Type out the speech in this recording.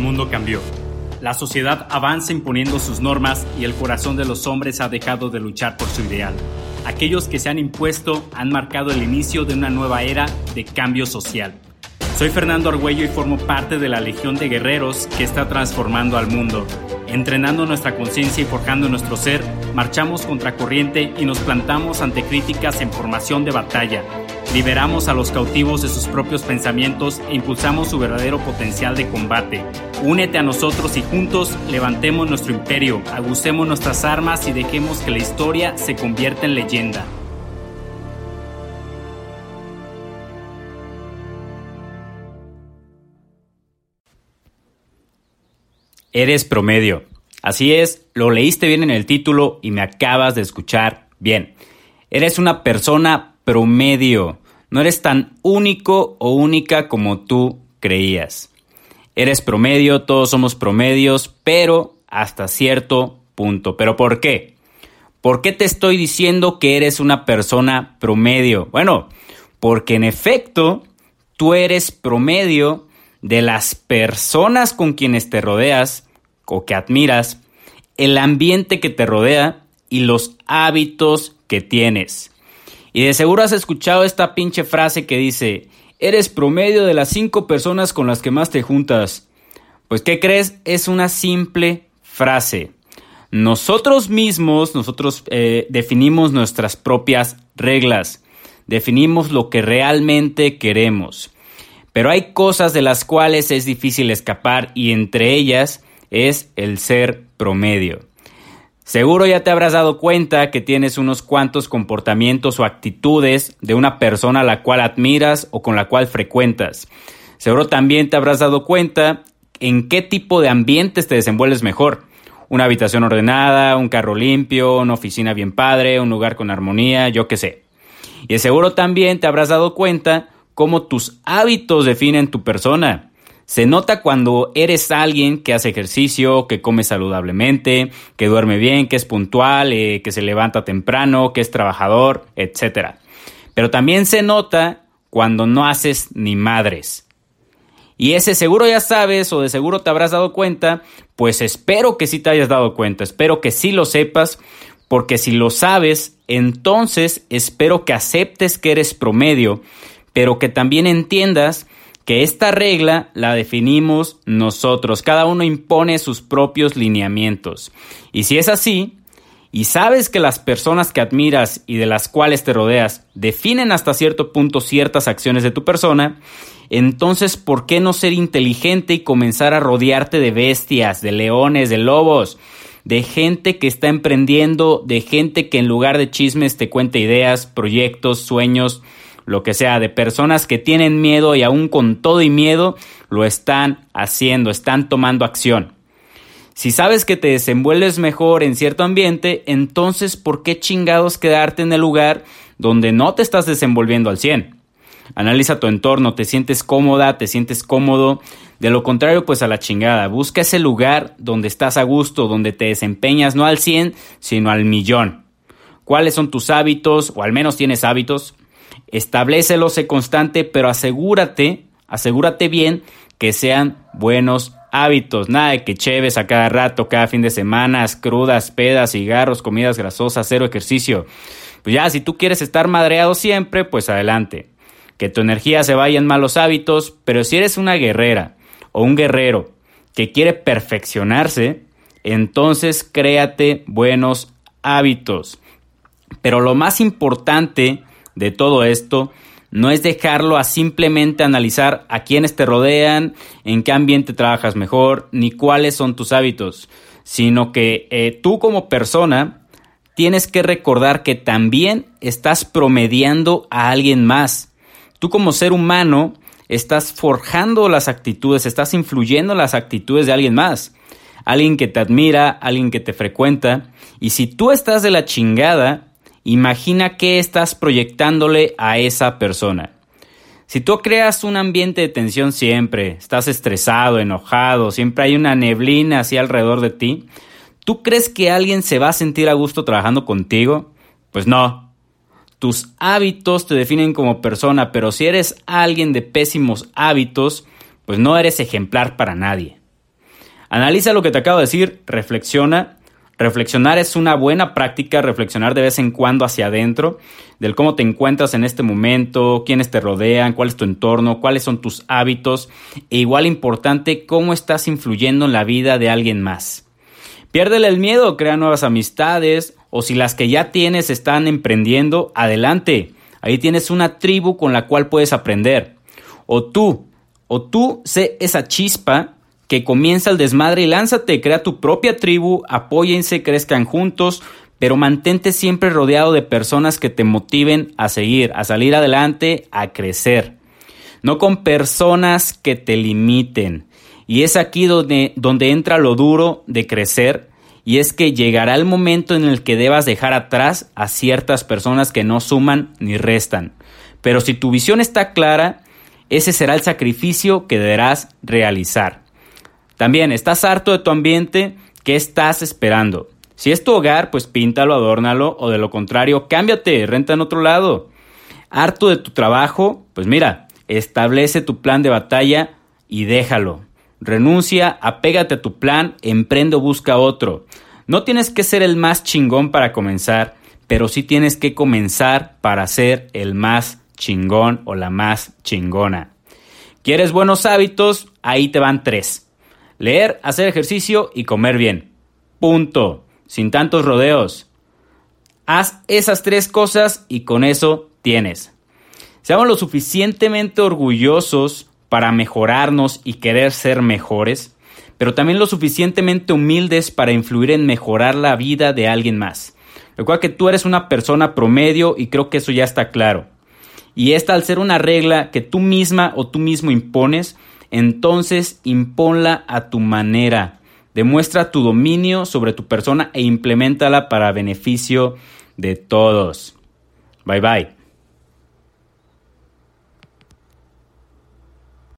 mundo cambió. La sociedad avanza imponiendo sus normas y el corazón de los hombres ha dejado de luchar por su ideal. Aquellos que se han impuesto han marcado el inicio de una nueva era de cambio social. Soy Fernando Argüello y formo parte de la Legión de Guerreros que está transformando al mundo. Entrenando nuestra conciencia y forjando nuestro ser, marchamos contra corriente y nos plantamos ante críticas en formación de batalla Liberamos a los cautivos de sus propios pensamientos e impulsamos su verdadero potencial de combate. Únete a nosotros y juntos levantemos nuestro imperio, agucemos nuestras armas y dejemos que la historia se convierta en leyenda. Eres promedio. Así es, lo leíste bien en el título y me acabas de escuchar bien. Eres una persona promedio. No eres tan único o única como tú creías. Eres promedio, todos somos promedios, pero hasta cierto punto. ¿Pero por qué? ¿Por qué te estoy diciendo que eres una persona promedio? Bueno, porque en efecto, tú eres promedio de las personas con quienes te rodeas o que admiras, el ambiente que te rodea y los hábitos que tienes. Y de seguro has escuchado esta pinche frase que dice, eres promedio de las cinco personas con las que más te juntas. Pues, ¿qué crees? Es una simple frase. Nosotros mismos, nosotros eh, definimos nuestras propias reglas, definimos lo que realmente queremos. Pero hay cosas de las cuales es difícil escapar y entre ellas es el ser promedio. Seguro ya te habrás dado cuenta que tienes unos cuantos comportamientos o actitudes de una persona a la cual admiras o con la cual frecuentas. Seguro también te habrás dado cuenta en qué tipo de ambientes te desenvuelves mejor. Una habitación ordenada, un carro limpio, una oficina bien padre, un lugar con armonía, yo qué sé. Y seguro también te habrás dado cuenta cómo tus hábitos definen tu persona. Se nota cuando eres alguien que hace ejercicio, que come saludablemente, que duerme bien, que es puntual, eh, que se levanta temprano, que es trabajador, etc. Pero también se nota cuando no haces ni madres. Y ese seguro ya sabes o de seguro te habrás dado cuenta, pues espero que sí te hayas dado cuenta, espero que sí lo sepas, porque si lo sabes, entonces espero que aceptes que eres promedio, pero que también entiendas que esta regla la definimos nosotros, cada uno impone sus propios lineamientos. Y si es así, y sabes que las personas que admiras y de las cuales te rodeas definen hasta cierto punto ciertas acciones de tu persona, entonces ¿por qué no ser inteligente y comenzar a rodearte de bestias, de leones, de lobos? de gente que está emprendiendo, de gente que en lugar de chismes te cuenta ideas, proyectos, sueños, lo que sea, de personas que tienen miedo y aún con todo y miedo lo están haciendo, están tomando acción. Si sabes que te desenvuelves mejor en cierto ambiente, entonces ¿por qué chingados quedarte en el lugar donde no te estás desenvolviendo al 100? Analiza tu entorno, te sientes cómoda, te sientes cómodo. De lo contrario, pues a la chingada. Busca ese lugar donde estás a gusto, donde te desempeñas no al 100, sino al millón. ¿Cuáles son tus hábitos? O al menos tienes hábitos. Establecelo, sé constante, pero asegúrate, asegúrate bien que sean buenos hábitos. Nada de que cheves a cada rato, cada fin de semana, crudas, pedas, cigarros, comidas grasosas, cero ejercicio. Pues ya, si tú quieres estar madreado siempre, pues adelante. Que tu energía se vaya en malos hábitos, pero si eres una guerrera o un guerrero que quiere perfeccionarse, entonces créate buenos hábitos. Pero lo más importante de todo esto no es dejarlo a simplemente analizar a quiénes te rodean, en qué ambiente trabajas mejor, ni cuáles son tus hábitos, sino que eh, tú como persona tienes que recordar que también estás promediando a alguien más. Tú como ser humano estás forjando las actitudes, estás influyendo las actitudes de alguien más. Alguien que te admira, alguien que te frecuenta. Y si tú estás de la chingada, Imagina qué estás proyectándole a esa persona. Si tú creas un ambiente de tensión siempre, estás estresado, enojado, siempre hay una neblina así alrededor de ti, ¿tú crees que alguien se va a sentir a gusto trabajando contigo? Pues no. Tus hábitos te definen como persona, pero si eres alguien de pésimos hábitos, pues no eres ejemplar para nadie. Analiza lo que te acabo de decir, reflexiona. Reflexionar es una buena práctica, reflexionar de vez en cuando hacia adentro, del cómo te encuentras en este momento, quiénes te rodean, cuál es tu entorno, cuáles son tus hábitos, e igual importante, cómo estás influyendo en la vida de alguien más. Piérdele el miedo, crea nuevas amistades, o si las que ya tienes están emprendiendo, adelante. Ahí tienes una tribu con la cual puedes aprender. O tú, o tú sé esa chispa que comienza el desmadre y lánzate, crea tu propia tribu, apóyense, crezcan juntos, pero mantente siempre rodeado de personas que te motiven a seguir, a salir adelante, a crecer. No con personas que te limiten. Y es aquí donde, donde entra lo duro de crecer, y es que llegará el momento en el que debas dejar atrás a ciertas personas que no suman ni restan. Pero si tu visión está clara, ese será el sacrificio que deberás realizar. También, ¿estás harto de tu ambiente? ¿Qué estás esperando? Si es tu hogar, pues píntalo, adórnalo, o de lo contrario, cámbiate, renta en otro lado. ¿Harto de tu trabajo? Pues mira, establece tu plan de batalla y déjalo. Renuncia, apégate a tu plan, emprende o busca otro. No tienes que ser el más chingón para comenzar, pero sí tienes que comenzar para ser el más chingón o la más chingona. ¿Quieres buenos hábitos? Ahí te van tres. Leer, hacer ejercicio y comer bien. Punto. Sin tantos rodeos. Haz esas tres cosas y con eso tienes. Seamos lo suficientemente orgullosos para mejorarnos y querer ser mejores, pero también lo suficientemente humildes para influir en mejorar la vida de alguien más. Recuerda que tú eres una persona promedio y creo que eso ya está claro. Y esta al ser una regla que tú misma o tú mismo impones, entonces imponla a tu manera. Demuestra tu dominio sobre tu persona e implementala para beneficio de todos. Bye bye.